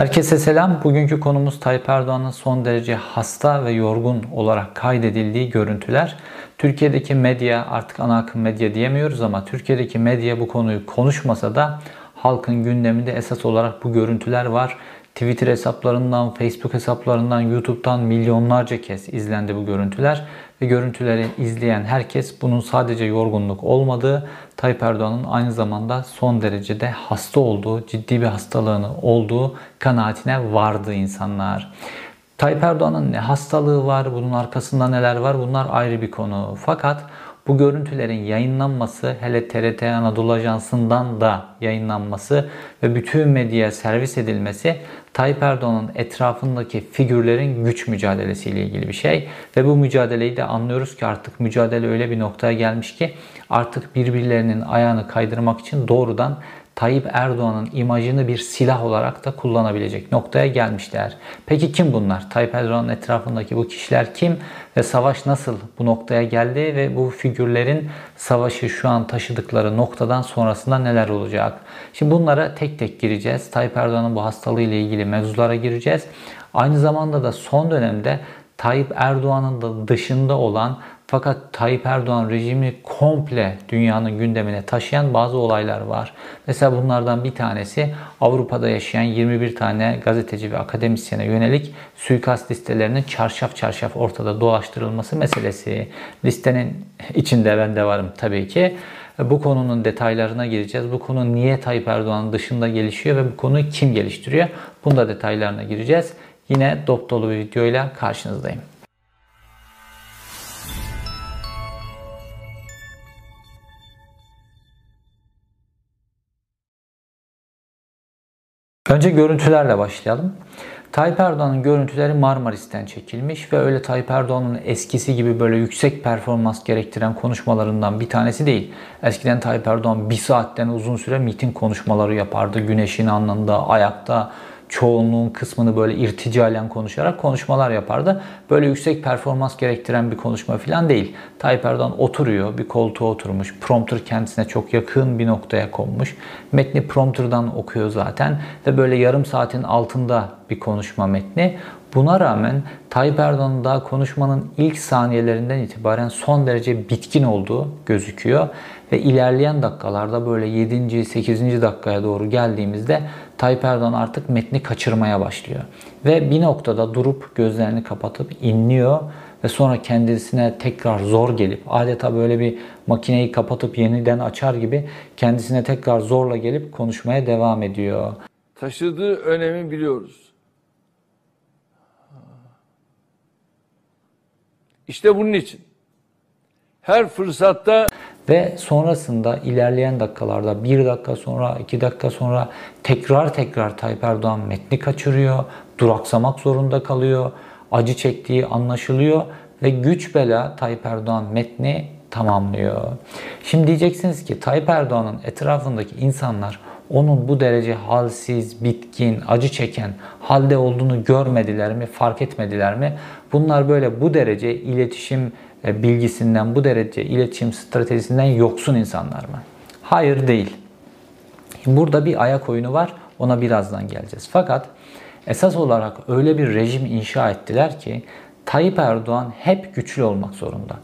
Herkese selam. Bugünkü konumuz Tayyip Erdoğan'ın son derece hasta ve yorgun olarak kaydedildiği görüntüler. Türkiye'deki medya artık ana akım medya diyemiyoruz ama Türkiye'deki medya bu konuyu konuşmasa da halkın gündeminde esas olarak bu görüntüler var. Twitter hesaplarından, Facebook hesaplarından, YouTube'dan milyonlarca kez izlendi bu görüntüler. Ve görüntüleri izleyen herkes bunun sadece yorgunluk olmadığı, Tayyip Erdoğan'ın aynı zamanda son derecede hasta olduğu, ciddi bir hastalığını olduğu kanaatine vardı insanlar. Tayyip Erdoğan'ın ne hastalığı var, bunun arkasında neler var bunlar ayrı bir konu. Fakat bu görüntülerin yayınlanması hele TRT Anadolu Ajansı'ndan da yayınlanması ve bütün medyaya servis edilmesi Tayyip Erdoğan'ın etrafındaki figürlerin güç mücadelesiyle ilgili bir şey. Ve bu mücadeleyi de anlıyoruz ki artık mücadele öyle bir noktaya gelmiş ki artık birbirlerinin ayağını kaydırmak için doğrudan Tayyip Erdoğan'ın imajını bir silah olarak da kullanabilecek noktaya gelmişler. Peki kim bunlar? Tayyip Erdoğan'ın etrafındaki bu kişiler kim ve savaş nasıl bu noktaya geldi ve bu figürlerin savaşı şu an taşıdıkları noktadan sonrasında neler olacak? Şimdi bunlara tek tek gireceğiz. Tayyip Erdoğan'ın bu hastalığı ile ilgili mevzulara gireceğiz. Aynı zamanda da son dönemde Tayyip Erdoğan'ın da dışında olan fakat Tayyip Erdoğan rejimi komple dünyanın gündemine taşıyan bazı olaylar var. Mesela bunlardan bir tanesi Avrupa'da yaşayan 21 tane gazeteci ve akademisyene yönelik suikast listelerinin çarşaf çarşaf ortada dolaştırılması meselesi. Listenin içinde ben de varım tabii ki. Bu konunun detaylarına gireceğiz. Bu konu niye Tayyip Erdoğan'ın dışında gelişiyor ve bu konuyu kim geliştiriyor? Bunda detaylarına gireceğiz. Yine dop dolu bir videoyla karşınızdayım. Önce görüntülerle başlayalım. Tayyip Erdoğan'ın görüntüleri Marmaris'ten çekilmiş ve öyle Tayyip Erdoğan'ın eskisi gibi böyle yüksek performans gerektiren konuşmalarından bir tanesi değil. Eskiden Tayyip Erdoğan bir saatten uzun süre miting konuşmaları yapardı. Güneşin anında, ayakta, çoğunluğun kısmını böyle irticalen konuşarak konuşmalar yapardı. Böyle yüksek performans gerektiren bir konuşma falan değil. Tayyip Erdoğan oturuyor, bir koltuğa oturmuş. Prompter kendisine çok yakın bir noktaya konmuş. Metni prompterdan okuyor zaten ve böyle yarım saatin altında bir konuşma metni. Buna rağmen Tayyip Erdoğan'ın daha konuşmanın ilk saniyelerinden itibaren son derece bitkin olduğu gözüküyor. Ve ilerleyen dakikalarda böyle 7. 8. dakikaya doğru geldiğimizde Tayyip Erdoğan artık metni kaçırmaya başlıyor. Ve bir noktada durup gözlerini kapatıp inliyor ve sonra kendisine tekrar zor gelip adeta böyle bir makineyi kapatıp yeniden açar gibi kendisine tekrar zorla gelip konuşmaya devam ediyor. Taşıdığı önemi biliyoruz. İşte bunun için her fırsatta ve sonrasında ilerleyen dakikalarda bir dakika sonra, iki dakika sonra tekrar tekrar Tayyip Erdoğan metni kaçırıyor, duraksamak zorunda kalıyor, acı çektiği anlaşılıyor ve güç bela Tayyip Erdoğan metni tamamlıyor. Şimdi diyeceksiniz ki Tayyip Erdoğan'ın etrafındaki insanlar onun bu derece halsiz, bitkin, acı çeken halde olduğunu görmediler mi, fark etmediler mi? Bunlar böyle bu derece iletişim bilgisinden, bu derece iletişim stratejisinden yoksun insanlar mı? Hayır değil. Burada bir ayak oyunu var. Ona birazdan geleceğiz. Fakat esas olarak öyle bir rejim inşa ettiler ki Tayyip Erdoğan hep güçlü olmak zorunda.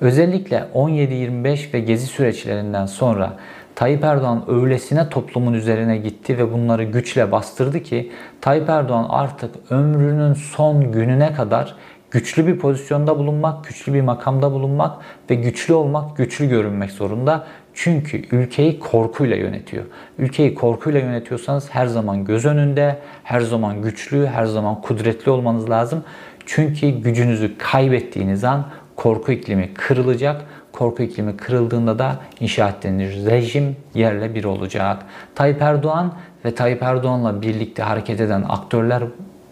Özellikle 17-25 ve gezi süreçlerinden sonra Tayyip Erdoğan öylesine toplumun üzerine gitti ve bunları güçle bastırdı ki Tayyip Erdoğan artık ömrünün son gününe kadar güçlü bir pozisyonda bulunmak, güçlü bir makamda bulunmak ve güçlü olmak, güçlü görünmek zorunda. Çünkü ülkeyi korkuyla yönetiyor. Ülkeyi korkuyla yönetiyorsanız her zaman göz önünde, her zaman güçlü, her zaman kudretli olmanız lazım. Çünkü gücünüzü kaybettiğiniz an korku iklimi kırılacak. Korku iklimi kırıldığında da inşa ettiğiniz rejim yerle bir olacak. Tayyip Erdoğan ve Tayyip Erdoğan'la birlikte hareket eden aktörler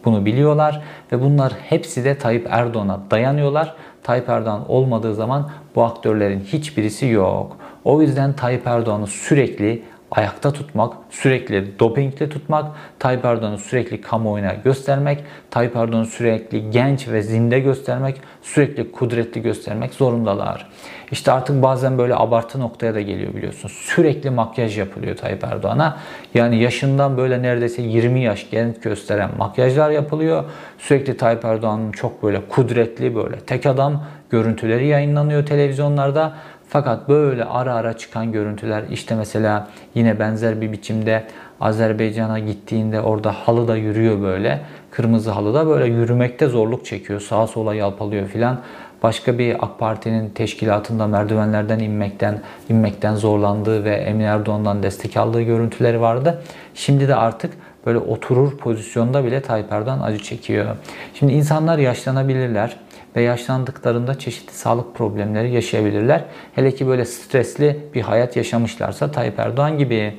bunu biliyorlar ve bunlar hepsi de Tayyip Erdoğan'a dayanıyorlar. Tayyip Erdoğan olmadığı zaman bu aktörlerin hiçbirisi yok. O yüzden Tayyip Erdoğan'ı sürekli ayakta tutmak, sürekli dopingle tutmak, Tayyip Erdoğan'ı sürekli kamuoyuna göstermek, Tayyip Erdoğan'ı sürekli genç ve zinde göstermek, sürekli kudretli göstermek zorundalar. İşte artık bazen böyle abartı noktaya da geliyor biliyorsun. Sürekli makyaj yapılıyor Tayyip Erdoğan'a. Yani yaşından böyle neredeyse 20 yaş genç gösteren makyajlar yapılıyor. Sürekli Tayyip Erdoğan'ın çok böyle kudretli böyle tek adam görüntüleri yayınlanıyor televizyonlarda. Fakat böyle ara ara çıkan görüntüler işte mesela yine benzer bir biçimde Azerbaycan'a gittiğinde orada halıda yürüyor böyle. Kırmızı halıda böyle yürümekte zorluk çekiyor. Sağa sola yalpalıyor filan. Başka bir AK Parti'nin teşkilatında merdivenlerden inmekten inmekten zorlandığı ve Emin Erdoğan'dan destek aldığı görüntüleri vardı. Şimdi de artık böyle oturur pozisyonda bile Tayyip Erdoğan acı çekiyor. Şimdi insanlar yaşlanabilirler ve yaşlandıklarında çeşitli sağlık problemleri yaşayabilirler. Hele ki böyle stresli bir hayat yaşamışlarsa Tayyip Erdoğan gibi.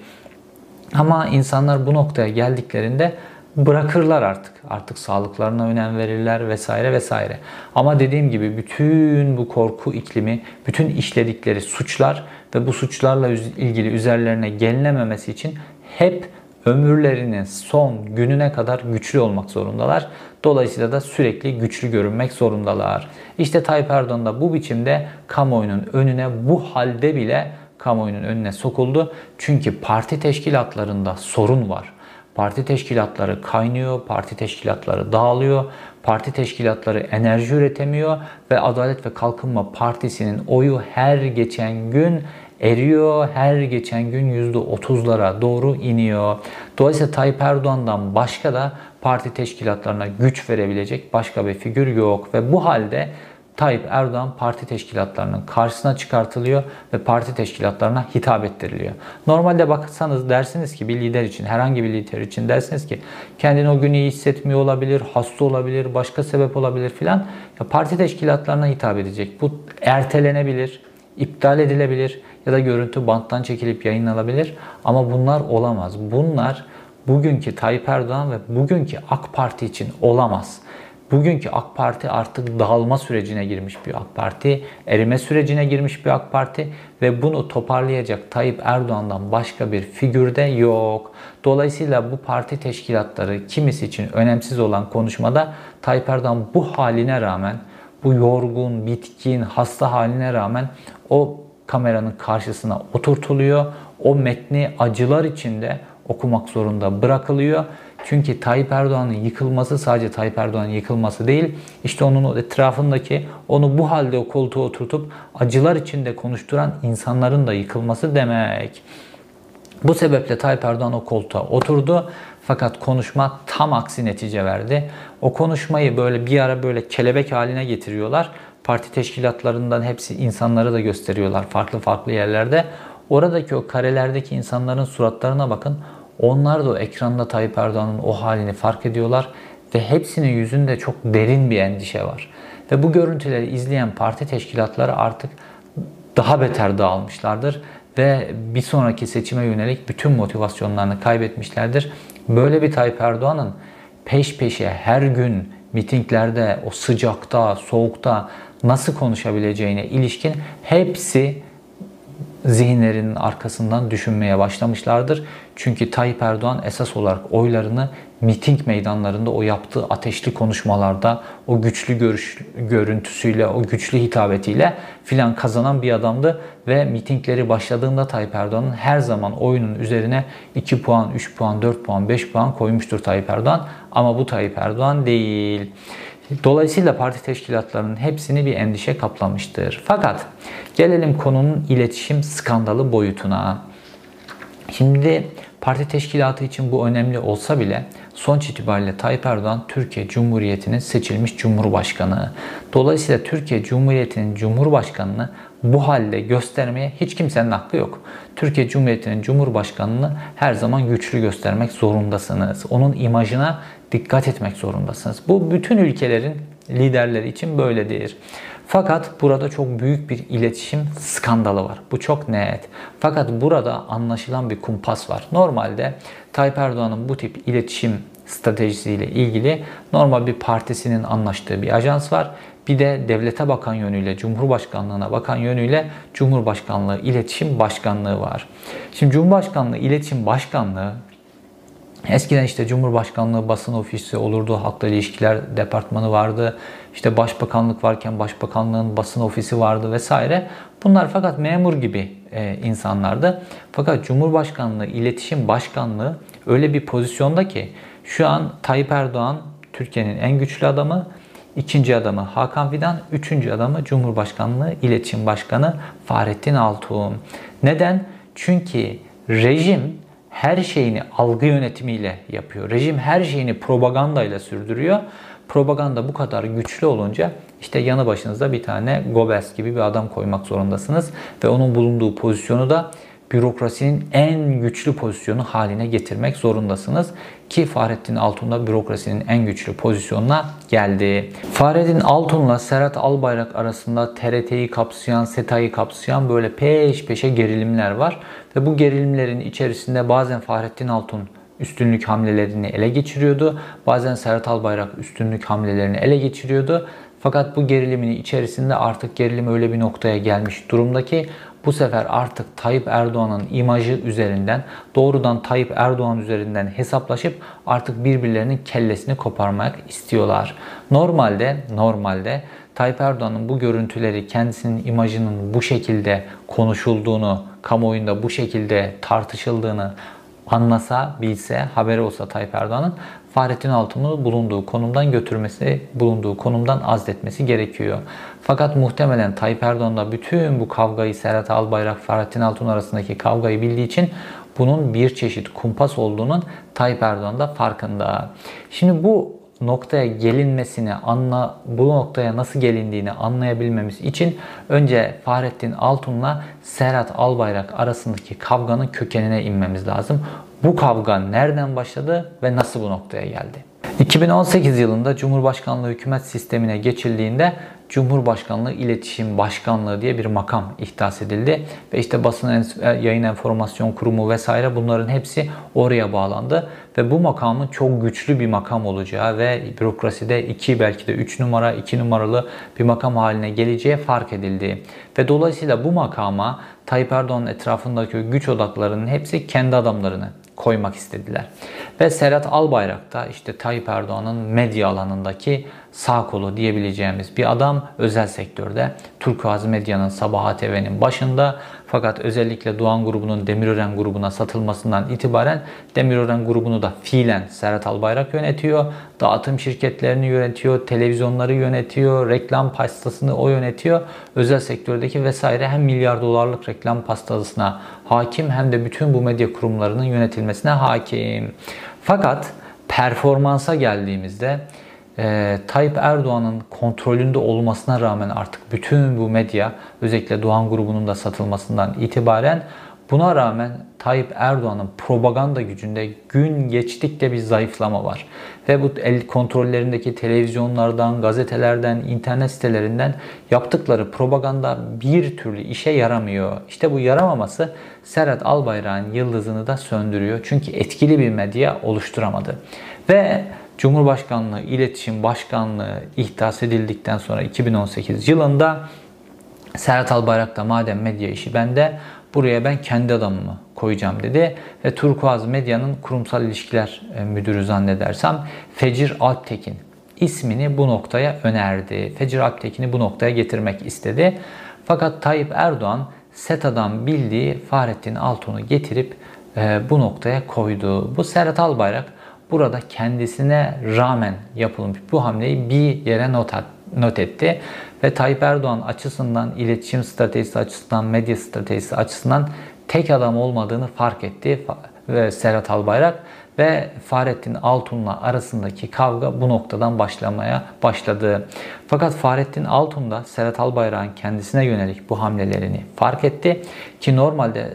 Ama insanlar bu noktaya geldiklerinde bırakırlar artık. Artık sağlıklarına önem verirler vesaire vesaire. Ama dediğim gibi bütün bu korku iklimi, bütün işledikleri suçlar ve bu suçlarla ilgili üzerlerine gelinememesi için hep ömürlerinin son gününe kadar güçlü olmak zorundalar. Dolayısıyla da sürekli güçlü görünmek zorundalar. İşte Tayyip Erdoğan da bu biçimde kamuoyunun önüne bu halde bile kamuoyunun önüne sokuldu. Çünkü parti teşkilatlarında sorun var. Parti teşkilatları kaynıyor, parti teşkilatları dağılıyor, parti teşkilatları enerji üretemiyor ve Adalet ve Kalkınma Partisi'nin oyu her geçen gün eriyor. Her geçen gün %30'lara doğru iniyor. Dolayısıyla Tayyip Erdoğan'dan başka da parti teşkilatlarına güç verebilecek başka bir figür yok. Ve bu halde Tayyip Erdoğan parti teşkilatlarının karşısına çıkartılıyor ve parti teşkilatlarına hitap ettiriliyor. Normalde baksanız dersiniz ki bir lider için, herhangi bir lider için dersiniz ki kendini o gün iyi hissetmiyor olabilir, hasta olabilir, başka sebep olabilir filan. Parti teşkilatlarına hitap edecek. Bu ertelenebilir, iptal edilebilir ya da görüntü banttan çekilip yayınlanabilir. Ama bunlar olamaz. Bunlar bugünkü Tayyip Erdoğan ve bugünkü AK Parti için olamaz. Bugünkü AK Parti artık dağılma sürecine girmiş bir AK Parti, erime sürecine girmiş bir AK Parti ve bunu toparlayacak Tayyip Erdoğan'dan başka bir figürde yok. Dolayısıyla bu parti teşkilatları kimisi için önemsiz olan konuşmada Tayyip Erdoğan bu haline rağmen, bu yorgun, bitkin, hasta haline rağmen o kameranın karşısına oturtuluyor. O metni acılar içinde okumak zorunda bırakılıyor. Çünkü Tayyip Erdoğan'ın yıkılması sadece Tayyip Erdoğan'ın yıkılması değil. İşte onun etrafındaki onu bu halde o koltuğa oturtup acılar içinde konuşturan insanların da yıkılması demek. Bu sebeple Tayyip Erdoğan o koltuğa oturdu. Fakat konuşma tam aksi netice verdi. O konuşmayı böyle bir ara böyle kelebek haline getiriyorlar. Parti teşkilatlarından hepsi insanları da gösteriyorlar farklı farklı yerlerde. Oradaki o karelerdeki insanların suratlarına bakın. Onlar da o ekranda Tayyip Erdoğan'ın o halini fark ediyorlar ve hepsinin yüzünde çok derin bir endişe var. Ve bu görüntüleri izleyen parti teşkilatları artık daha beter dağılmışlardır ve bir sonraki seçime yönelik bütün motivasyonlarını kaybetmişlerdir. Böyle bir Tayyip Erdoğan'ın peş peşe her gün mitinglerde o sıcakta, soğukta nasıl konuşabileceğine ilişkin hepsi zihinlerinin arkasından düşünmeye başlamışlardır. Çünkü Tayyip Erdoğan esas olarak oylarını miting meydanlarında o yaptığı ateşli konuşmalarda o güçlü görüş, görüntüsüyle, o güçlü hitabetiyle filan kazanan bir adamdı ve mitingleri başladığında Tayyip Erdoğan'ın her zaman oyunun üzerine 2 puan, 3 puan, 4 puan, 5 puan koymuştur Tayyip Erdoğan ama bu Tayyip Erdoğan değil. Dolayısıyla parti teşkilatlarının hepsini bir endişe kaplamıştır. Fakat gelelim konunun iletişim skandalı boyutuna. Şimdi parti teşkilatı için bu önemli olsa bile sonuç itibariyle Tayyip Erdoğan Türkiye Cumhuriyeti'nin seçilmiş Cumhurbaşkanı. Dolayısıyla Türkiye Cumhuriyeti'nin Cumhurbaşkanını bu halde göstermeye hiç kimsenin hakkı yok. Türkiye Cumhuriyeti'nin Cumhurbaşkanını her zaman güçlü göstermek zorundasınız. Onun imajına dikkat etmek zorundasınız. Bu bütün ülkelerin liderleri için böyledir. Fakat burada çok büyük bir iletişim skandalı var. Bu çok net. Fakat burada anlaşılan bir kumpas var. Normalde Tayyip Erdoğan'ın bu tip iletişim stratejisiyle ilgili normal bir partisinin anlaştığı bir ajans var. Bir de devlete bakan yönüyle, Cumhurbaşkanlığına bakan yönüyle Cumhurbaşkanlığı İletişim Başkanlığı var. Şimdi Cumhurbaşkanlığı İletişim Başkanlığı Eskiden işte Cumhurbaşkanlığı basın ofisi olurdu, halkla ilişkiler departmanı vardı. İşte başbakanlık varken başbakanlığın basın ofisi vardı vesaire. Bunlar fakat memur gibi e, insanlardı. Fakat Cumhurbaşkanlığı İletişim Başkanlığı öyle bir pozisyonda ki şu an Tayyip Erdoğan Türkiye'nin en güçlü adamı, ikinci adamı Hakan Fidan, üçüncü adamı Cumhurbaşkanlığı İletişim Başkanı Fahrettin Altuğ. Neden? Çünkü rejim her şeyini algı yönetimiyle yapıyor. Rejim her şeyini propagandayla sürdürüyor. Propaganda bu kadar güçlü olunca işte yanı başınızda bir tane Goebbels gibi bir adam koymak zorundasınız ve onun bulunduğu pozisyonu da bürokrasinin en güçlü pozisyonu haline getirmek zorundasınız. Ki Fahrettin Altun da bürokrasinin en güçlü pozisyonuna geldi. Fahrettin Altun'la Serhat Albayrak arasında TRT'yi kapsayan, SETA'yı kapsayan böyle peş peşe gerilimler var. Ve bu gerilimlerin içerisinde bazen Fahrettin Altun üstünlük hamlelerini ele geçiriyordu. Bazen Serhat Albayrak üstünlük hamlelerini ele geçiriyordu. Fakat bu gerilimin içerisinde artık gerilim öyle bir noktaya gelmiş durumda ki bu sefer artık Tayyip Erdoğan'ın imajı üzerinden doğrudan Tayyip Erdoğan üzerinden hesaplaşıp artık birbirlerinin kellesini koparmak istiyorlar. Normalde normalde Tayyip Erdoğan'ın bu görüntüleri kendisinin imajının bu şekilde konuşulduğunu, kamuoyunda bu şekilde tartışıldığını anlasa, bilse, haberi olsa Tayyip Erdoğan'ın Fahrettin Altun'u bulunduğu konumdan götürmesi, bulunduğu konumdan azletmesi gerekiyor. Fakat muhtemelen Tayyip Erdoğan da bütün bu kavgayı Serhat Albayrak, Fahrettin Altun arasındaki kavgayı bildiği için bunun bir çeşit kumpas olduğunun Tayyip Erdoğan da farkında. Şimdi bu noktaya gelinmesini, anla, bu noktaya nasıl gelindiğini anlayabilmemiz için önce Fahrettin Altun'la Serhat Albayrak arasındaki kavganın kökenine inmemiz lazım. Bu kavga nereden başladı ve nasıl bu noktaya geldi? 2018 yılında Cumhurbaşkanlığı hükümet sistemine geçildiğinde Cumhurbaşkanlığı İletişim Başkanlığı diye bir makam ihdas edildi. Ve işte basın e, yayın enformasyon kurumu vesaire bunların hepsi oraya bağlandı. Ve bu makamın çok güçlü bir makam olacağı ve bürokraside 2 belki de 3 numara 2 numaralı bir makam haline geleceği fark edildi. Ve dolayısıyla bu makama Tayyip Erdoğan'ın etrafındaki güç odaklarının hepsi kendi adamlarını koymak istediler. Ve Serhat Albayrak da işte Tayyip Erdoğan'ın medya alanındaki sağ kolu diyebileceğimiz bir adam özel sektörde. Turkuaz Medya'nın Sabaha TV'nin başında fakat özellikle Doğan grubunun Demirören grubuna satılmasından itibaren Demirören grubunu da fiilen Serhat Albayrak yönetiyor. Dağıtım şirketlerini yönetiyor, televizyonları yönetiyor, reklam pastasını o yönetiyor. Özel sektördeki vesaire hem milyar dolarlık reklam pastasına hakim hem de bütün bu medya kurumlarının yönetilmesine hakim. Fakat performansa geldiğimizde e, Tayyip Erdoğan'ın kontrolünde olmasına rağmen artık bütün bu medya özellikle Doğan grubunun da satılmasından itibaren buna rağmen Tayyip Erdoğan'ın propaganda gücünde gün geçtikçe bir zayıflama var. Ve bu el kontrollerindeki televizyonlardan, gazetelerden, internet sitelerinden yaptıkları propaganda bir türlü işe yaramıyor. İşte bu yaramaması Serhat Albayrak'ın yıldızını da söndürüyor. Çünkü etkili bir medya oluşturamadı. Ve Cumhurbaşkanlığı İletişim Başkanlığı ihdas edildikten sonra 2018 yılında Serhat Albayrak da madem medya işi bende buraya ben kendi adamımı koyacağım dedi. Ve Turkuaz Medya'nın kurumsal ilişkiler e, müdürü zannedersem Fecir Alptekin ismini bu noktaya önerdi. Fecir Alptekin'i bu noktaya getirmek istedi. Fakat Tayyip Erdoğan SETA'dan bildiği Fahrettin Altun'u getirip e, bu noktaya koydu. Bu Serhat Albayrak burada kendisine rağmen yapılmış bu hamleyi bir yere not, etti. Ve Tayyip Erdoğan açısından, iletişim stratejisi açısından, medya stratejisi açısından tek adam olmadığını fark etti ve Serhat Albayrak ve Fahrettin Altun'la arasındaki kavga bu noktadan başlamaya başladı. Fakat Fahrettin Altun da Serhat Albayrak'ın kendisine yönelik bu hamlelerini fark etti ki normalde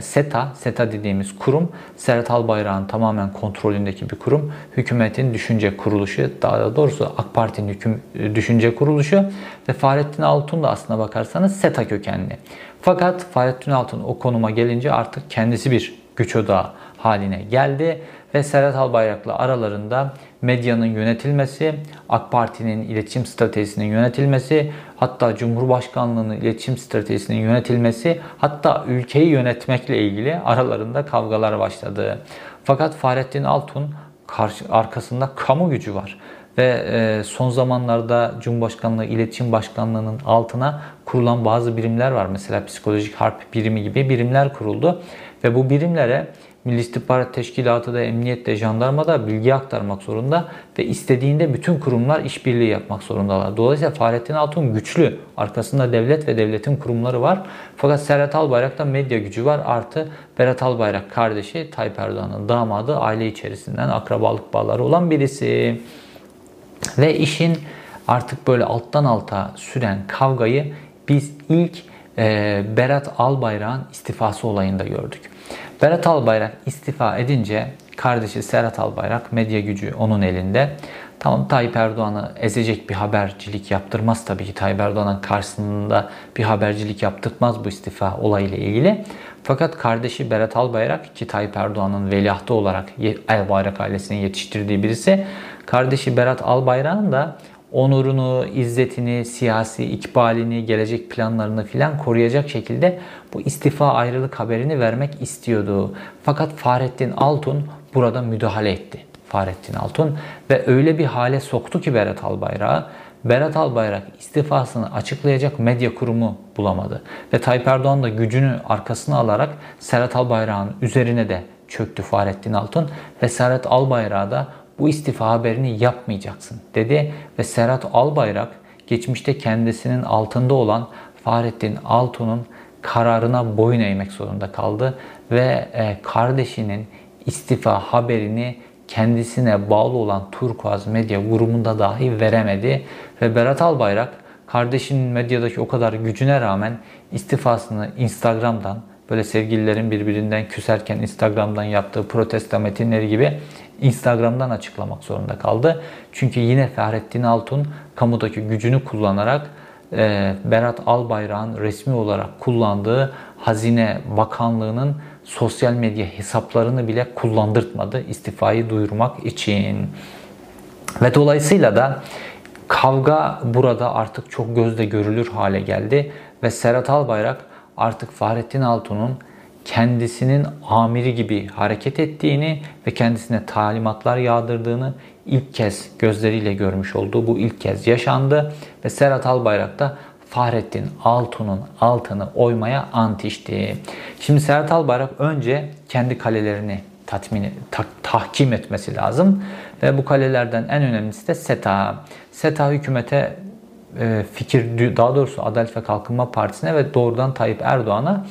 SETA, SETA dediğimiz kurum Serhat Albayrak'ın tamamen kontrolündeki bir kurum. Hükümetin düşünce kuruluşu, daha doğrusu AK Parti'nin hüküm düşünce kuruluşu ve Fahrettin Altun da aslına bakarsanız SETA kökenli. Fakat Fahrettin Altun o konuma gelince artık kendisi bir güç odağı haline geldi ve Serhat Albayrak'la aralarında medyanın yönetilmesi, AK Parti'nin iletişim stratejisinin yönetilmesi, hatta Cumhurbaşkanlığı'nın iletişim stratejisinin yönetilmesi, hatta ülkeyi yönetmekle ilgili aralarında kavgalar başladı. Fakat Fahrettin Altun karşı, arkasında kamu gücü var ve e, son zamanlarda Cumhurbaşkanlığı İletişim Başkanlığı'nın altına kurulan bazı birimler var. Mesela psikolojik harp birimi gibi birimler kuruldu ve bu birimlere Milli İstihbarat Teşkilatı da, emniyet de, jandarma da bilgi aktarmak zorunda ve istediğinde bütün kurumlar işbirliği yapmak zorundalar. Dolayısıyla Fahrettin Altun güçlü. Arkasında devlet ve devletin kurumları var. Fakat Serhat Albayrak'ta medya gücü var. Artı Berat Albayrak kardeşi Tayyip Erdoğan'ın damadı aile içerisinden akrabalık bağları olan birisi. Ve işin artık böyle alttan alta süren kavgayı biz ilk e, Berat Albayrak'ın istifası olayında gördük. Berat Albayrak istifa edince kardeşi Serhat Albayrak medya gücü onun elinde. Tamam Tayyip Erdoğan'ı ezecek bir habercilik yaptırmaz tabii ki. Tayyip Erdoğan'ın karşısında bir habercilik yaptırmaz bu istifa olayıyla ilgili. Fakat kardeşi Berat Albayrak ki Tayyip Erdoğan'ın veliahtı olarak Albayrak ailesinin yetiştirdiği birisi. Kardeşi Berat Albayrak'ın da onurunu, izzetini, siyasi ikbalini, gelecek planlarını filan koruyacak şekilde bu istifa ayrılık haberini vermek istiyordu. Fakat Fahrettin Altun burada müdahale etti. Fahrettin Altun ve öyle bir hale soktu ki Berat Albayrak'ı Berat Albayrak istifasını açıklayacak medya kurumu bulamadı. Ve Tayyip Erdoğan da gücünü arkasına alarak Serhat Albayrak'ın üzerine de çöktü Fahrettin Altun ve Serhat Albayrak'a da bu istifa haberini yapmayacaksın dedi ve Serhat Albayrak geçmişte kendisinin altında olan Fahrettin Altun'un kararına boyun eğmek zorunda kaldı ve e, kardeşinin istifa haberini kendisine bağlı olan Turkuaz Medya grubunda dahi veremedi ve Berat Albayrak kardeşinin medyadaki o kadar gücüne rağmen istifasını Instagram'dan böyle sevgililerin birbirinden küserken Instagram'dan yaptığı protesto metinleri gibi Instagram'dan açıklamak zorunda kaldı. Çünkü yine Fahrettin Altun kamudaki gücünü kullanarak e, Berat Albayrak'ın resmi olarak kullandığı Hazine Bakanlığı'nın sosyal medya hesaplarını bile kullandırtmadı istifayı duyurmak için. Ve dolayısıyla da kavga burada artık çok gözle görülür hale geldi ve Serhat Albayrak artık Fahrettin Altun'un kendisinin amiri gibi hareket ettiğini ve kendisine talimatlar yağdırdığını ilk kez gözleriyle görmüş olduğu bu ilk kez yaşandı ve Serhat Albayrak da Fahrettin Altun'un altını oymaya ant. Şimdi Serhat Albayrak önce kendi kalelerini tatmin, ta, tahkim etmesi lazım. Ve bu kalelerden en önemlisi de SETA. SETA hükümete fikir, daha doğrusu Adalet ve Kalkınma Partisi'ne ve doğrudan Tayyip Erdoğan'a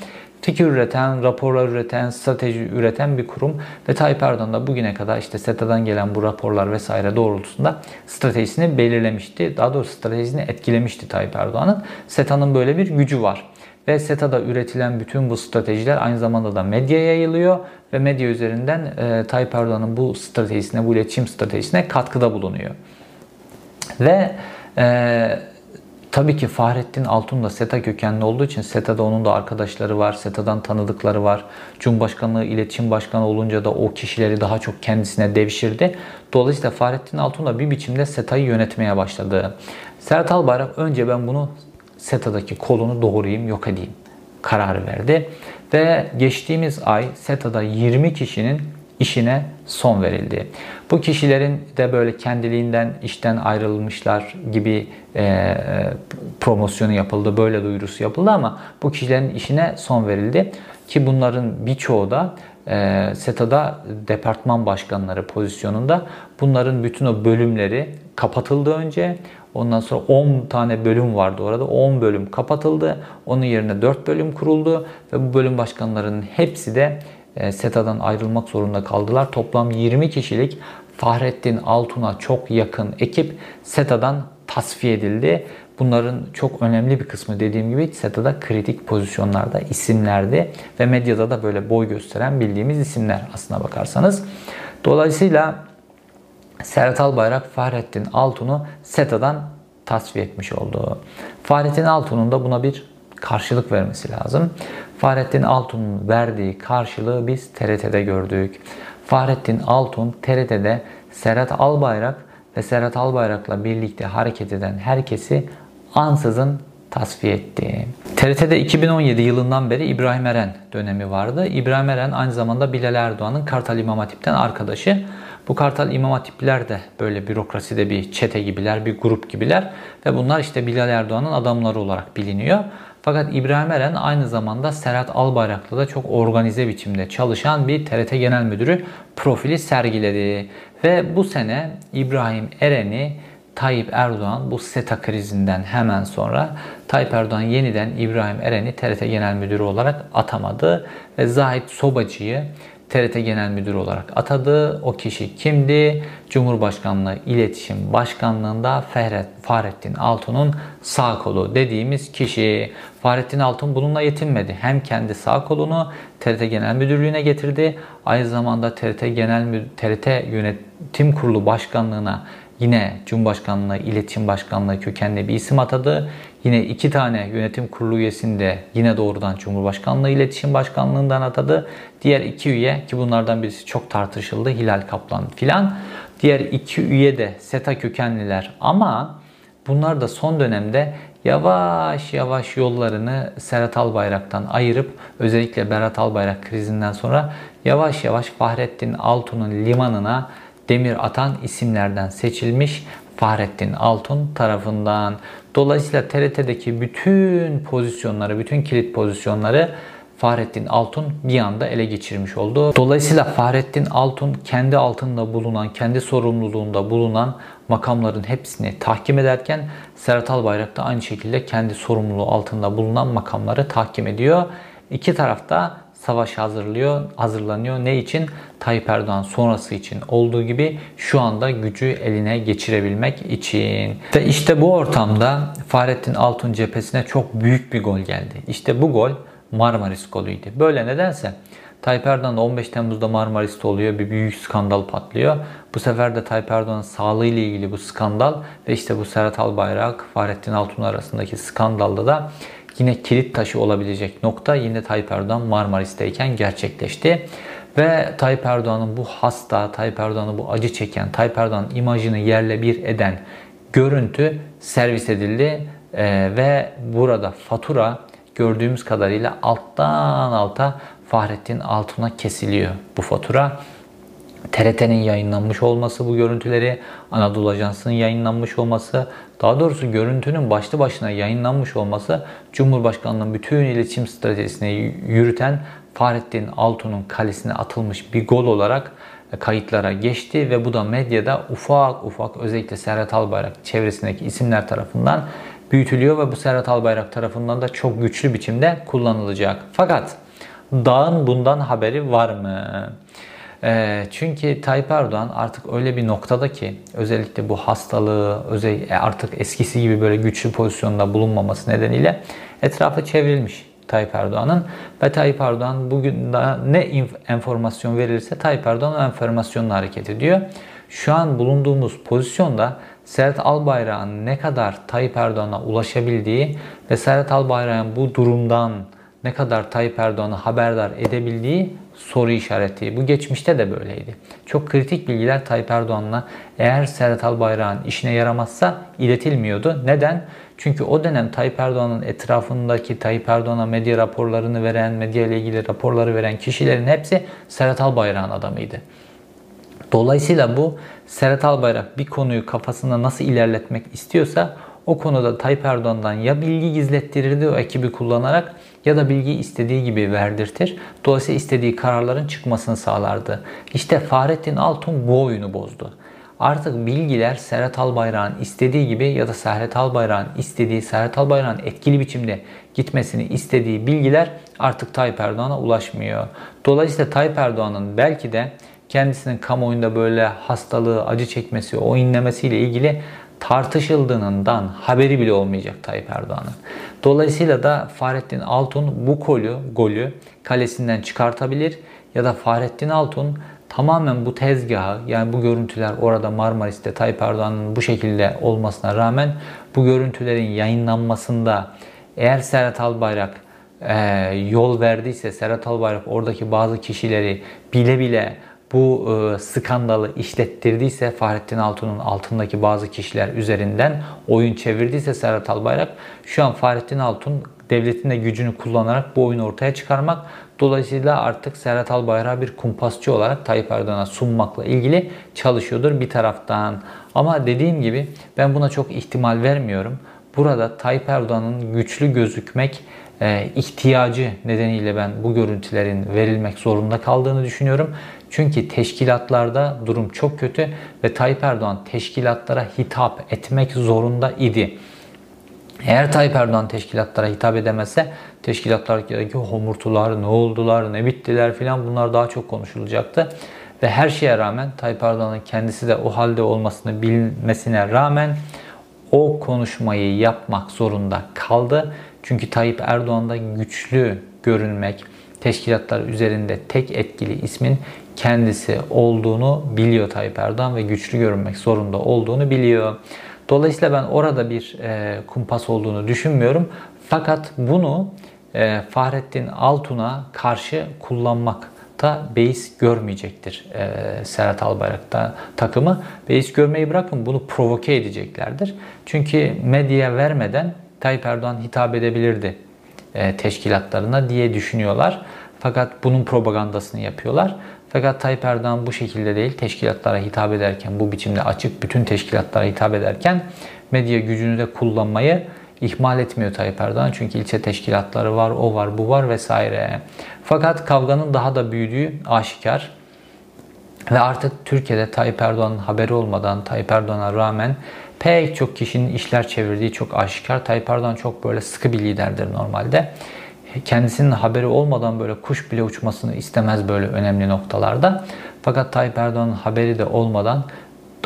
fikir üreten, raporlar üreten, strateji üreten bir kurum ve Tayyip Erdoğan da bugüne kadar işte SETA'dan gelen bu raporlar vesaire doğrultusunda stratejisini belirlemişti. Daha doğrusu stratejisini etkilemişti Tayyip Erdoğan'ın. SETA'nın böyle bir gücü var. Ve SETA'da üretilen bütün bu stratejiler aynı zamanda da medyaya yayılıyor ve medya üzerinden e, Tayyip Erdoğan'ın bu stratejisine, bu iletişim stratejisine katkıda bulunuyor. Ve e, Tabii ki Fahrettin Altun da SETA kökenli olduğu için SETA'da onun da arkadaşları var, SETA'dan tanıdıkları var. Cumhurbaşkanlığı iletişim başkanı olunca da o kişileri daha çok kendisine devşirdi. Dolayısıyla Fahrettin Altun da bir biçimde SETA'yı yönetmeye başladı. Serhat Albayrak önce ben bunu SETA'daki kolunu doğrayayım, yok edeyim kararı verdi. Ve geçtiğimiz ay SETA'da 20 kişinin işine son verildi. Bu kişilerin de böyle kendiliğinden işten ayrılmışlar gibi e, e, promosyonu yapıldı, böyle duyurusu yapıldı ama bu kişilerin işine son verildi. Ki bunların birçoğu da e, SETA'da departman başkanları pozisyonunda bunların bütün o bölümleri kapatıldı önce. Ondan sonra 10 tane bölüm vardı orada. 10 bölüm kapatıldı. Onun yerine 4 bölüm kuruldu ve bu bölüm başkanlarının hepsi de SETA'dan ayrılmak zorunda kaldılar. Toplam 20 kişilik Fahrettin Altun'a çok yakın ekip SETA'dan tasfiye edildi. Bunların çok önemli bir kısmı dediğim gibi SETA'da kritik pozisyonlarda isimlerdi ve medyada da böyle boy gösteren bildiğimiz isimler aslına bakarsanız. Dolayısıyla Serhat Albayrak Fahrettin Altun'u SETA'dan tasfiye etmiş oldu. Fahrettin Altun'un da buna bir karşılık vermesi lazım. Fahrettin Altun'un verdiği karşılığı biz TRT'de gördük. Fahrettin Altun TRT'de Serhat Albayrak ve Serhat Albayrak'la birlikte hareket eden herkesi ansızın tasfiye etti. TRT'de 2017 yılından beri İbrahim Eren dönemi vardı. İbrahim Eren aynı zamanda Bilal Erdoğan'ın Kartal İmam Hatip'ten arkadaşı. Bu Kartal İmam Hatipler de böyle bürokraside bir çete gibiler, bir grup gibiler ve bunlar işte Bilal Erdoğan'ın adamları olarak biliniyor. Fakat İbrahim Eren aynı zamanda Serhat Albayrak'la da çok organize biçimde çalışan bir TRT Genel Müdürü profili sergiledi. Ve bu sene İbrahim Eren'i Tayyip Erdoğan bu SETA krizinden hemen sonra Tayyip Erdoğan yeniden İbrahim Eren'i TRT Genel Müdürü olarak atamadı ve Zahit Sobacı'yı TRT Genel Müdürü olarak atadı. O kişi kimdi? Cumhurbaşkanlığı İletişim Başkanlığında Fahret, Fahrettin Altun'un sağ kolu dediğimiz kişi. Fahrettin Altun bununla yetinmedi. Hem kendi sağ kolunu TRT Genel Müdürlüğü'ne getirdi. Aynı zamanda TRT Genel TRT Yönetim Kurulu Başkanlığı'na Yine Cumhurbaşkanlığı İletişim Başkanlığı kökenli bir isim atadı. Yine iki tane yönetim kurulu üyesini de yine doğrudan Cumhurbaşkanlığı İletişim Başkanlığından atadı. Diğer iki üye ki bunlardan birisi çok tartışıldı Hilal Kaplan filan. Diğer iki üye de SETA kökenliler ama bunlar da son dönemde yavaş yavaş yollarını Serhat Albayrak'tan ayırıp özellikle Berat Albayrak krizinden sonra yavaş yavaş Fahrettin Altun'un limanına demir atan isimlerden seçilmiş Fahrettin Altun tarafından. Dolayısıyla TRT'deki bütün pozisyonları, bütün kilit pozisyonları Fahrettin Altun bir anda ele geçirmiş oldu. Dolayısıyla Fahrettin Altun kendi altında bulunan, kendi sorumluluğunda bulunan makamların hepsini tahkim ederken Serhat Albayrak da aynı şekilde kendi sorumluluğu altında bulunan makamları tahkim ediyor. İki tarafta savaş hazırlıyor, hazırlanıyor. Ne için? Tayyip Erdoğan sonrası için olduğu gibi şu anda gücü eline geçirebilmek için. Ve işte bu ortamda Fahrettin Altun cephesine çok büyük bir gol geldi. İşte bu gol Marmaris golüydü. Böyle nedense Tayyip Erdoğan da 15 Temmuz'da Marmaris'te oluyor. Bir büyük skandal patlıyor. Bu sefer de Tayyip Erdoğan'ın sağlığı ile ilgili bu skandal ve işte bu Serhat Albayrak, Fahrettin Altun arasındaki skandalda da yine kilit taşı olabilecek nokta yine Tayyip Erdoğan Marmaris'teyken gerçekleşti. Ve Tayyip Erdoğan'ın bu hasta, Tayyip Erdoğan'ın bu acı çeken, Tayyip Erdoğan'ın imajını yerle bir eden görüntü servis edildi. Ee, ve burada fatura gördüğümüz kadarıyla alttan alta Fahrettin Altun'a kesiliyor bu fatura. TRT'nin yayınlanmış olması bu görüntüleri, Anadolu Ajansı'nın yayınlanmış olması, daha doğrusu görüntünün başlı başına yayınlanmış olması Cumhurbaşkanlığı'nın bütün iletişim stratejisini yürüten Fahrettin Altun'un kalesine atılmış bir gol olarak kayıtlara geçti ve bu da medyada ufak ufak özellikle Serhat Albayrak çevresindeki isimler tarafından büyütülüyor ve bu Serhat Albayrak tarafından da çok güçlü biçimde kullanılacak. Fakat Dağ'ın bundan haberi var mı? E, çünkü Tayyip Erdoğan artık öyle bir noktada ki özellikle bu hastalığı özel, e, artık eskisi gibi böyle güçlü pozisyonda bulunmaması nedeniyle etrafı çevrilmiş Tayyip Erdoğan'ın ve Tayyip Erdoğan bugün ne enformasyon verirse Tayyip Erdoğan o enformasyonla hareket ediyor. Şu an bulunduğumuz pozisyonda Serhat Albayrak'ın ne kadar Tayyip Erdoğan'a ulaşabildiği ve Serhat Albayrak'ın bu durumdan ne kadar Tayyip Erdoğan'ı haberdar edebildiği soru işareti. Bu geçmişte de böyleydi. Çok kritik bilgiler Tayyip Erdoğan'la eğer Serhat Albayrak'ın işine yaramazsa iletilmiyordu. Neden? Çünkü o dönem Tayyip Erdoğan'ın etrafındaki Tayyip Erdoğan'a medya raporlarını veren, medya ile ilgili raporları veren kişilerin hepsi Serhat Albayrak'ın adamıydı. Dolayısıyla bu Serhat Albayrak bir konuyu kafasında nasıl ilerletmek istiyorsa o konuda Tayyip Erdoğan'dan ya bilgi gizlettirirdi o ekibi kullanarak ya da bilgiyi istediği gibi verdirtir. Dolayısıyla istediği kararların çıkmasını sağlardı. İşte Fahrettin Altun bu oyunu bozdu. Artık bilgiler Serhat Albayrak'ın istediği gibi ya da Serhat Albayrak'ın istediği, Serhat Albayrak'ın etkili biçimde gitmesini istediği bilgiler artık Tayyip Erdoğan'a ulaşmıyor. Dolayısıyla Tayyip Erdoğan'ın belki de kendisinin kamuoyunda böyle hastalığı, acı çekmesi, o inlemesiyle ilgili tartışıldığından haberi bile olmayacak Tayyip Erdoğan'ın. Dolayısıyla da Fahrettin Altun bu golü, golü kalesinden çıkartabilir ya da Fahrettin Altun tamamen bu tezgahı yani bu görüntüler orada Marmaris'te Tayyip Erdoğan'ın bu şekilde olmasına rağmen bu görüntülerin yayınlanmasında Eğer Serhat Albayrak e, yol verdiyse, Serhat Albayrak oradaki bazı kişileri bile bile bu e, skandalı işlettirdiyse Fahrettin Altun'un altındaki bazı kişiler üzerinden oyun çevirdiyse Serhat Albayrak şu an Fahrettin Altun devletin de gücünü kullanarak bu oyunu ortaya çıkarmak dolayısıyla artık Serhat Albayrak'ı bir kumpasçı olarak Tayyip Erdoğan'a sunmakla ilgili çalışıyordur bir taraftan. Ama dediğim gibi ben buna çok ihtimal vermiyorum. Burada Tayyip Erdoğan'ın güçlü gözükmek e, ihtiyacı nedeniyle ben bu görüntülerin verilmek zorunda kaldığını düşünüyorum. Çünkü teşkilatlarda durum çok kötü ve Tayyip Erdoğan teşkilatlara hitap etmek zorunda idi. Eğer Tayyip Erdoğan teşkilatlara hitap edemezse teşkilatlardaki homurtular, ne oldular, ne bittiler filan bunlar daha çok konuşulacaktı. Ve her şeye rağmen Tayyip Erdoğan'ın kendisi de o halde olmasını bilmesine rağmen o konuşmayı yapmak zorunda kaldı. Çünkü Tayyip Erdoğan'da güçlü görünmek, teşkilatlar üzerinde tek etkili ismin kendisi olduğunu biliyor Tayyip Erdoğan ve güçlü görünmek zorunda olduğunu biliyor. Dolayısıyla ben orada bir e, kumpas olduğunu düşünmüyorum. Fakat bunu e, Fahrettin Altun'a karşı kullanmak da beis görmeyecektir e, Serhat Albayrak'ta takımı. Beis görmeyi bırakın bunu provoke edeceklerdir. Çünkü medya vermeden Tayyip Erdoğan hitap edebilirdi e, teşkilatlarına diye düşünüyorlar. Fakat bunun propagandasını yapıyorlar. Fakat Tayyip Erdoğan bu şekilde değil, teşkilatlara hitap ederken, bu biçimde açık bütün teşkilatlara hitap ederken medya gücünü de kullanmayı ihmal etmiyor Tayyip Erdoğan. Çünkü ilçe teşkilatları var, o var, bu var vesaire. Fakat kavganın daha da büyüdüğü aşikar. Ve artık Türkiye'de Tayyip Erdoğan'ın haberi olmadan, Tayyip Erdoğan'a rağmen pek çok kişinin işler çevirdiği çok aşikar. Tayyip Erdoğan çok böyle sıkı bir liderdir normalde kendisinin haberi olmadan böyle kuş bile uçmasını istemez böyle önemli noktalarda. Fakat Tayyip Erdoğan'ın haberi de olmadan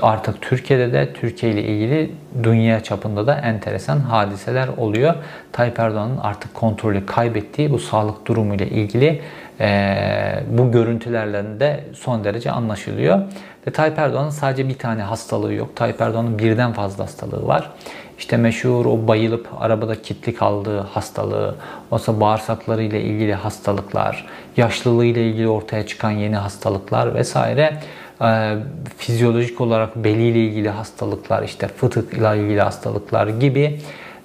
artık Türkiye'de de Türkiye ile ilgili dünya çapında da enteresan hadiseler oluyor. Tayyip Erdoğan'ın artık kontrolü kaybettiği bu sağlık durumu ile ilgili e, bu görüntülerle de son derece anlaşılıyor. Ve Tayyip Erdoğan'ın sadece bir tane hastalığı yok. Tayyip Erdoğan'ın birden fazla hastalığı var. İşte meşhur o bayılıp arabada kilitli kaldığı hastalığı, olsa bağırsakları ile ilgili hastalıklar, yaşlılığı ile ilgili ortaya çıkan yeni hastalıklar vesaire e, fizyolojik olarak beliyle ilgili hastalıklar, işte fıtık ile ilgili hastalıklar gibi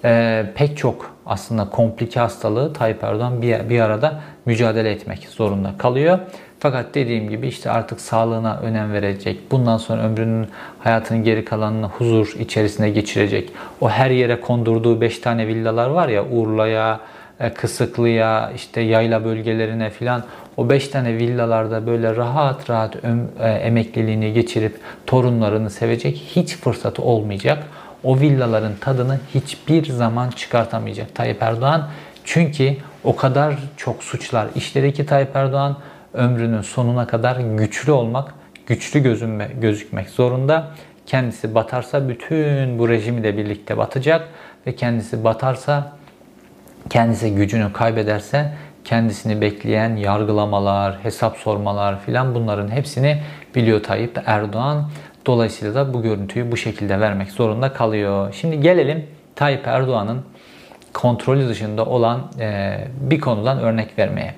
e, pek çok aslında komplike hastalığı Tayyip Erdoğan bir, bir arada mücadele etmek zorunda kalıyor. Fakat dediğim gibi işte artık sağlığına önem verecek. Bundan sonra ömrünün hayatının geri kalanını huzur içerisinde geçirecek. O her yere kondurduğu 5 tane villalar var ya Urla'ya, e, Kısıklı'ya, işte yayla bölgelerine filan o 5 tane villalarda böyle rahat rahat e, emekliliğini geçirip torunlarını sevecek hiç fırsatı olmayacak. O villaların tadını hiçbir zaman çıkartamayacak Tayyip Erdoğan. Çünkü o kadar çok suçlar işleri ki Tayyip Erdoğan ömrünün sonuna kadar güçlü olmak, güçlü gözünme, gözükmek zorunda. Kendisi batarsa bütün bu rejimi de birlikte batacak ve kendisi batarsa, kendisi gücünü kaybederse kendisini bekleyen yargılamalar, hesap sormalar filan bunların hepsini biliyor Tayyip Erdoğan. Dolayısıyla da bu görüntüyü bu şekilde vermek zorunda kalıyor. Şimdi gelelim Tayyip Erdoğan'ın kontrolü dışında olan bir konudan örnek vermeye.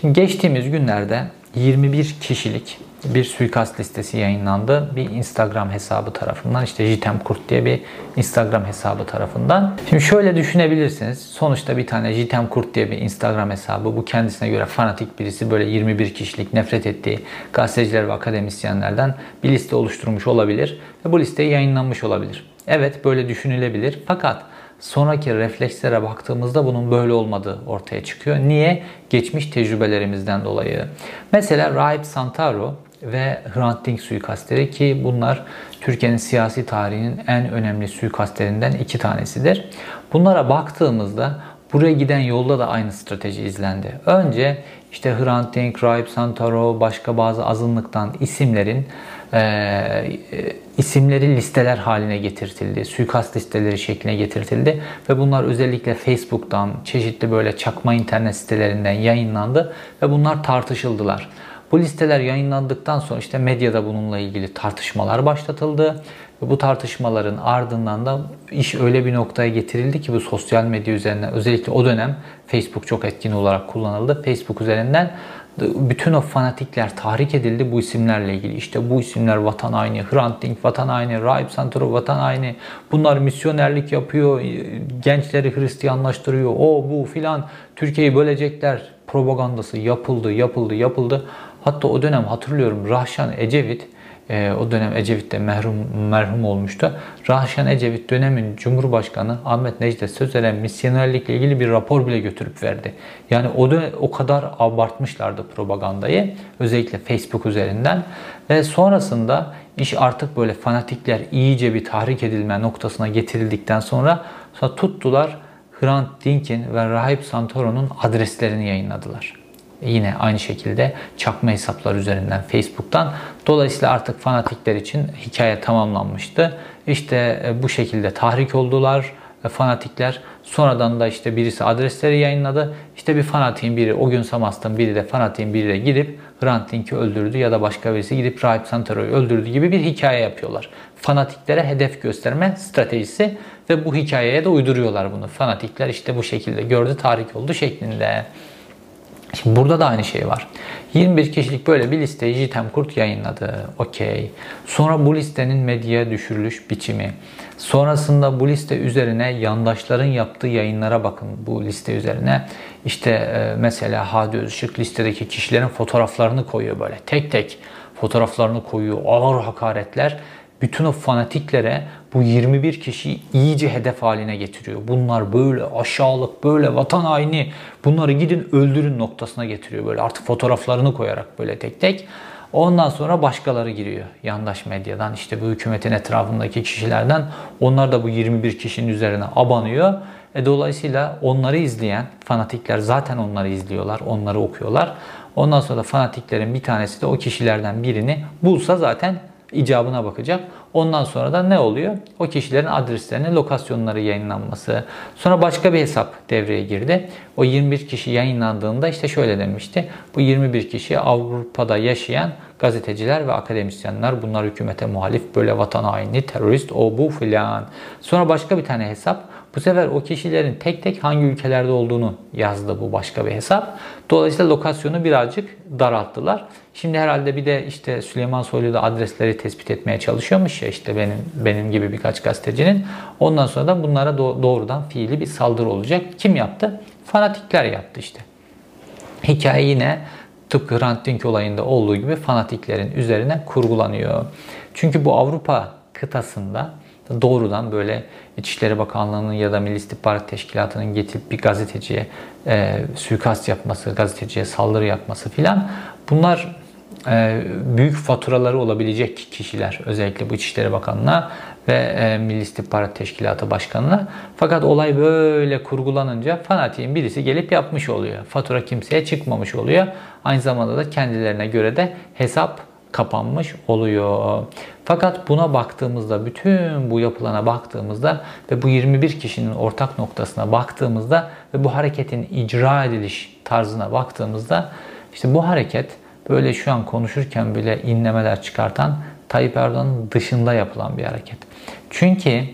Şimdi geçtiğimiz günlerde 21 kişilik bir suikast listesi yayınlandı. Bir Instagram hesabı tarafından işte Jitem Kurt diye bir Instagram hesabı tarafından. Şimdi şöyle düşünebilirsiniz. Sonuçta bir tane Jitem Kurt diye bir Instagram hesabı. Bu kendisine göre fanatik birisi böyle 21 kişilik nefret ettiği gazeteciler ve akademisyenlerden bir liste oluşturmuş olabilir. Ve bu liste yayınlanmış olabilir. Evet böyle düşünülebilir. Fakat sonraki reflekslere baktığımızda bunun böyle olmadığı ortaya çıkıyor. Niye? Geçmiş tecrübelerimizden dolayı. Mesela Rahip Santaro ve Hrant Dink suikastleri ki bunlar Türkiye'nin siyasi tarihinin en önemli suikastlerinden iki tanesidir. Bunlara baktığımızda buraya giden yolda da aynı strateji izlendi. Önce işte Hrant Dink, Rahip Santaro, başka bazı azınlıktan isimlerin e, isimleri listeler haline getirtildi. Suikast listeleri şekline getirtildi ve bunlar özellikle Facebook'tan, çeşitli böyle çakma internet sitelerinden yayınlandı ve bunlar tartışıldılar. Bu listeler yayınlandıktan sonra işte medyada bununla ilgili tartışmalar başlatıldı. Ve bu tartışmaların ardından da iş öyle bir noktaya getirildi ki bu sosyal medya üzerinden özellikle o dönem Facebook çok etkin olarak kullanıldı. Facebook üzerinden bütün o fanatikler tahrik edildi bu isimlerle ilgili. İşte bu isimler vatan haini, Hrant Dink vatan haini, Rahip Santoro vatan haini. Bunlar misyonerlik yapıyor, gençleri Hristiyanlaştırıyor, o bu filan. Türkiye'yi bölecekler propagandası yapıldı, yapıldı, yapıldı. Hatta o dönem hatırlıyorum Rahşan Ecevit e, o dönem Ecevit de merhum, merhum olmuştu. Rahşan Ecevit dönemin Cumhurbaşkanı Ahmet Necdet Sözer'e misyonerlikle ilgili bir rapor bile götürüp verdi. Yani o da o kadar abartmışlardı propagandayı özellikle Facebook üzerinden ve sonrasında iş artık böyle fanatikler iyice bir tahrik edilme noktasına getirildikten sonra sonra tuttular Hrant Dink'in ve Rahip Santoro'nun adreslerini yayınladılar. Yine aynı şekilde çakma hesaplar üzerinden Facebook'tan. Dolayısıyla artık fanatikler için hikaye tamamlanmıştı. İşte e, bu şekilde tahrik oldular e, fanatikler. Sonradan da işte birisi adresleri yayınladı. İşte bir fanatiğin biri, o gün Samast'ın biri de fanatiğin biri de gidip Hrant Dink'i öldürdü ya da başka birisi gidip Rahip Santoro'yu öldürdü gibi bir hikaye yapıyorlar. Fanatiklere hedef gösterme stratejisi ve bu hikayeye de uyduruyorlar bunu. Fanatikler işte bu şekilde gördü, tahrik oldu şeklinde. Şimdi burada da aynı şey var. 21 kişilik böyle bir listeyi Jitem Kurt yayınladı. Okey. Sonra bu listenin medyaya düşürülüş biçimi. Sonrasında bu liste üzerine yandaşların yaptığı yayınlara bakın bu liste üzerine. İşte e, mesela Hadi Özışık listedeki kişilerin fotoğraflarını koyuyor böyle. Tek tek fotoğraflarını koyuyor. Ağır hakaretler bütün o fanatiklere bu 21 kişiyi iyice hedef haline getiriyor. Bunlar böyle aşağılık, böyle vatan haini, bunları gidin öldürün noktasına getiriyor. Böyle artık fotoğraflarını koyarak böyle tek tek. Ondan sonra başkaları giriyor. Yandaş medyadan işte bu hükümetin etrafındaki kişilerden. Onlar da bu 21 kişinin üzerine abanıyor. E dolayısıyla onları izleyen fanatikler zaten onları izliyorlar, onları okuyorlar. Ondan sonra da fanatiklerin bir tanesi de o kişilerden birini bulsa zaten icabına bakacak. Ondan sonra da ne oluyor? O kişilerin adreslerine lokasyonları yayınlanması. Sonra başka bir hesap devreye girdi. O 21 kişi yayınlandığında işte şöyle demişti. Bu 21 kişi Avrupa'da yaşayan gazeteciler ve akademisyenler. Bunlar hükümete muhalif, böyle vatan haini, terörist, o bu filan. Sonra başka bir tane hesap. Bu sefer o kişilerin tek tek hangi ülkelerde olduğunu yazdı bu başka bir hesap. Dolayısıyla lokasyonu birazcık daralttılar. Şimdi herhalde bir de işte Süleyman Soylu da adresleri tespit etmeye çalışıyormuş ya işte benim benim gibi birkaç gazetecinin. Ondan sonra da bunlara doğrudan fiili bir saldırı olacak. Kim yaptı? Fanatikler yaptı işte. Hikaye yine tıpkı Hrant Dink olayında olduğu gibi fanatiklerin üzerine kurgulanıyor. Çünkü bu Avrupa kıtasında doğrudan böyle İçişleri Bakanlığı'nın ya da Milli İstihbarat Teşkilatı'nın getirip bir gazeteciye e, suikast yapması, gazeteciye saldırı yapması filan bunlar büyük faturaları olabilecek kişiler özellikle bu İçişleri Bakanlığı'na ve e, Milli İstihbarat Teşkilatı Başkanı'na. Fakat olay böyle kurgulanınca fanatiğin birisi gelip yapmış oluyor. Fatura kimseye çıkmamış oluyor. Aynı zamanda da kendilerine göre de hesap kapanmış oluyor. Fakat buna baktığımızda, bütün bu yapılana baktığımızda ve bu 21 kişinin ortak noktasına baktığımızda ve bu hareketin icra ediliş tarzına baktığımızda işte bu hareket böyle şu an konuşurken bile inlemeler çıkartan Tayyip Erdoğan'ın dışında yapılan bir hareket. Çünkü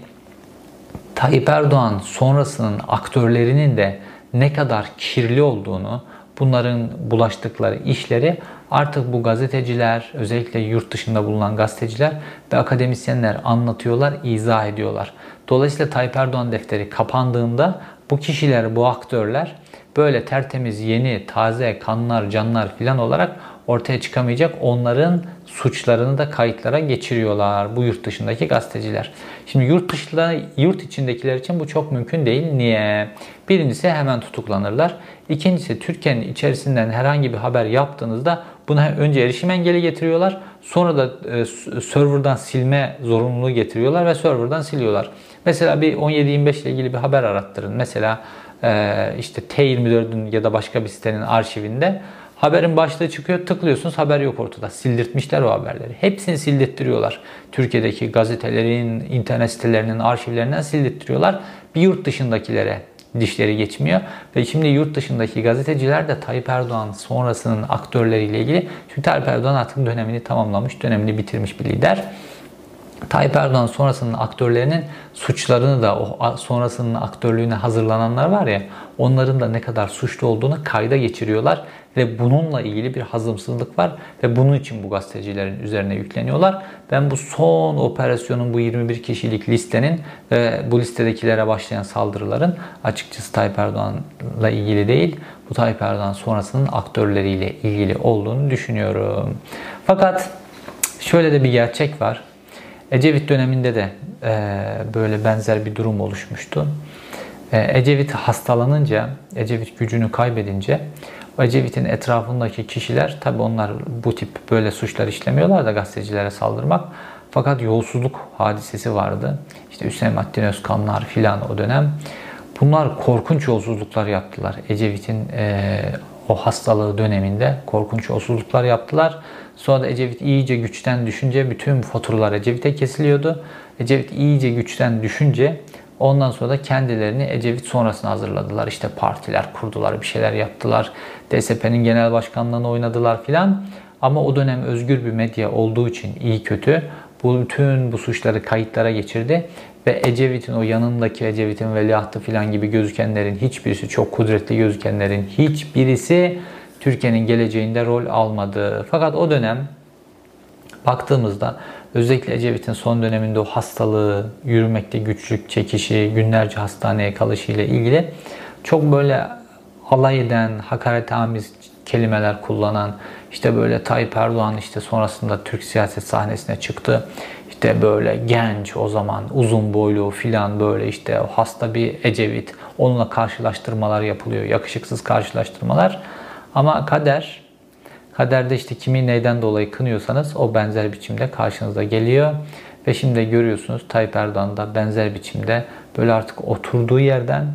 Tayyip Erdoğan sonrasının aktörlerinin de ne kadar kirli olduğunu, bunların bulaştıkları işleri artık bu gazeteciler, özellikle yurt dışında bulunan gazeteciler ve akademisyenler anlatıyorlar, izah ediyorlar. Dolayısıyla Tayyip Erdoğan defteri kapandığında bu kişiler, bu aktörler böyle tertemiz, yeni, taze kanlar, canlar filan olarak ortaya çıkamayacak. Onların suçlarını da kayıtlara geçiriyorlar bu yurt dışındaki gazeteciler. Şimdi yurt dışında yurt içindekiler için bu çok mümkün değil. Niye? Birincisi hemen tutuklanırlar. İkincisi Türkiye'nin içerisinden herhangi bir haber yaptığınızda buna önce erişim engeli getiriyorlar. Sonra da e, serverdan silme zorunluluğu getiriyorlar ve serverdan siliyorlar. Mesela bir 17-25 ile ilgili bir haber arattırın. Mesela e, işte T24'ün ya da başka bir sitenin arşivinde Haberin başlığı çıkıyor, tıklıyorsunuz haber yok ortada. Sildirtmişler o haberleri. Hepsini sildirttiriyorlar. Türkiye'deki gazetelerin, internet sitelerinin arşivlerinden sildirttiriyorlar. Bir yurt dışındakilere dişleri geçmiyor. Ve şimdi yurt dışındaki gazeteciler de Tayyip Erdoğan sonrasının aktörleriyle ilgili çünkü Tayyip Erdoğan artık dönemini tamamlamış, dönemini bitirmiş bir lider. Tayyip Erdoğan sonrasının aktörlerinin suçlarını da o sonrasının aktörlüğüne hazırlananlar var ya onların da ne kadar suçlu olduğunu kayda geçiriyorlar ve bununla ilgili bir hazımsızlık var ve bunun için bu gazetecilerin üzerine yükleniyorlar. Ben bu son operasyonun bu 21 kişilik listenin ve bu listedekilere başlayan saldırıların açıkçası Tayyip Erdoğan'la ilgili değil, bu Tayyip Erdoğan sonrasının aktörleriyle ilgili olduğunu düşünüyorum. Fakat şöyle de bir gerçek var. Ecevit döneminde de e, böyle benzer bir durum oluşmuştu. E, Ecevit hastalanınca, Ecevit gücünü kaybedince Ecevit'in etrafındaki kişiler tabi onlar bu tip böyle suçlar işlemiyorlar da gazetecilere saldırmak. Fakat yolsuzluk hadisesi vardı. İşte Hüseyin Attin Özkanlar filan o dönem. Bunlar korkunç yolsuzluklar yaptılar. Ecevit'in e, o hastalığı döneminde korkunç yolsuzluklar yaptılar. Sonra da Ecevit iyice güçten düşünce bütün faturalar Ecevit'e kesiliyordu. Ecevit iyice güçten düşünce ondan sonra da kendilerini Ecevit sonrasına hazırladılar. İşte partiler kurdular, bir şeyler yaptılar. DSP'nin genel başkanlığını oynadılar filan. Ama o dönem özgür bir medya olduğu için iyi kötü bu bütün bu suçları kayıtlara geçirdi ve Ecevit'in o yanındaki Ecevit'in veliahtı filan gibi gözükenlerin hiçbirisi çok kudretli gözükenlerin hiçbirisi Türkiye'nin geleceğinde rol almadı. Fakat o dönem baktığımızda özellikle Ecevit'in son döneminde o hastalığı, yürümekte güçlük çekişi, günlerce hastaneye kalışı ile ilgili çok böyle alay eden, hakaret amiz kelimeler kullanan, işte böyle Tayyip Erdoğan işte sonrasında Türk siyaset sahnesine çıktı. İşte böyle genç o zaman uzun boylu filan böyle işte hasta bir Ecevit onunla karşılaştırmalar yapılıyor. Yakışıksız karşılaştırmalar. Ama kader, kaderde işte kimi neyden dolayı kınıyorsanız o benzer biçimde karşınıza geliyor. Ve şimdi görüyorsunuz Tayyip Erdoğan da benzer biçimde böyle artık oturduğu yerden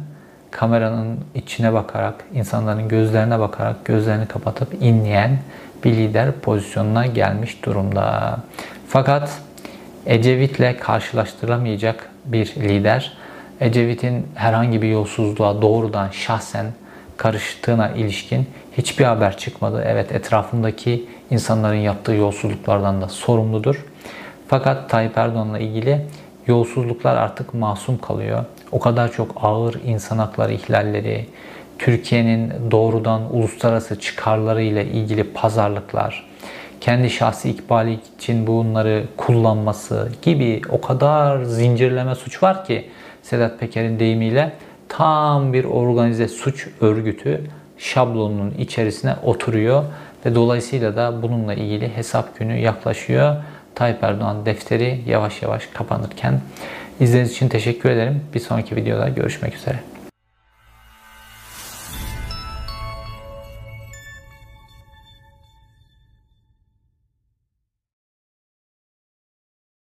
kameranın içine bakarak, insanların gözlerine bakarak, gözlerini kapatıp inleyen bir lider pozisyonuna gelmiş durumda. Fakat Ecevit'le karşılaştırılamayacak bir lider. Ecevit'in herhangi bir yolsuzluğa doğrudan şahsen karıştığına ilişkin hiçbir haber çıkmadı. Evet etrafındaki insanların yaptığı yolsuzluklardan da sorumludur. Fakat Tayyip Erdoğan'la ilgili yolsuzluklar artık masum kalıyor. O kadar çok ağır insan hakları ihlalleri, Türkiye'nin doğrudan uluslararası çıkarları ile ilgili pazarlıklar, kendi şahsi ikbali için bunları kullanması gibi o kadar zincirleme suç var ki Sedat Peker'in deyimiyle tam bir organize suç örgütü şablonunun içerisine oturuyor ve dolayısıyla da bununla ilgili hesap günü yaklaşıyor. Tayyip Erdoğan defteri yavaş yavaş kapanırken izlediğiniz için teşekkür ederim. Bir sonraki videoda görüşmek üzere.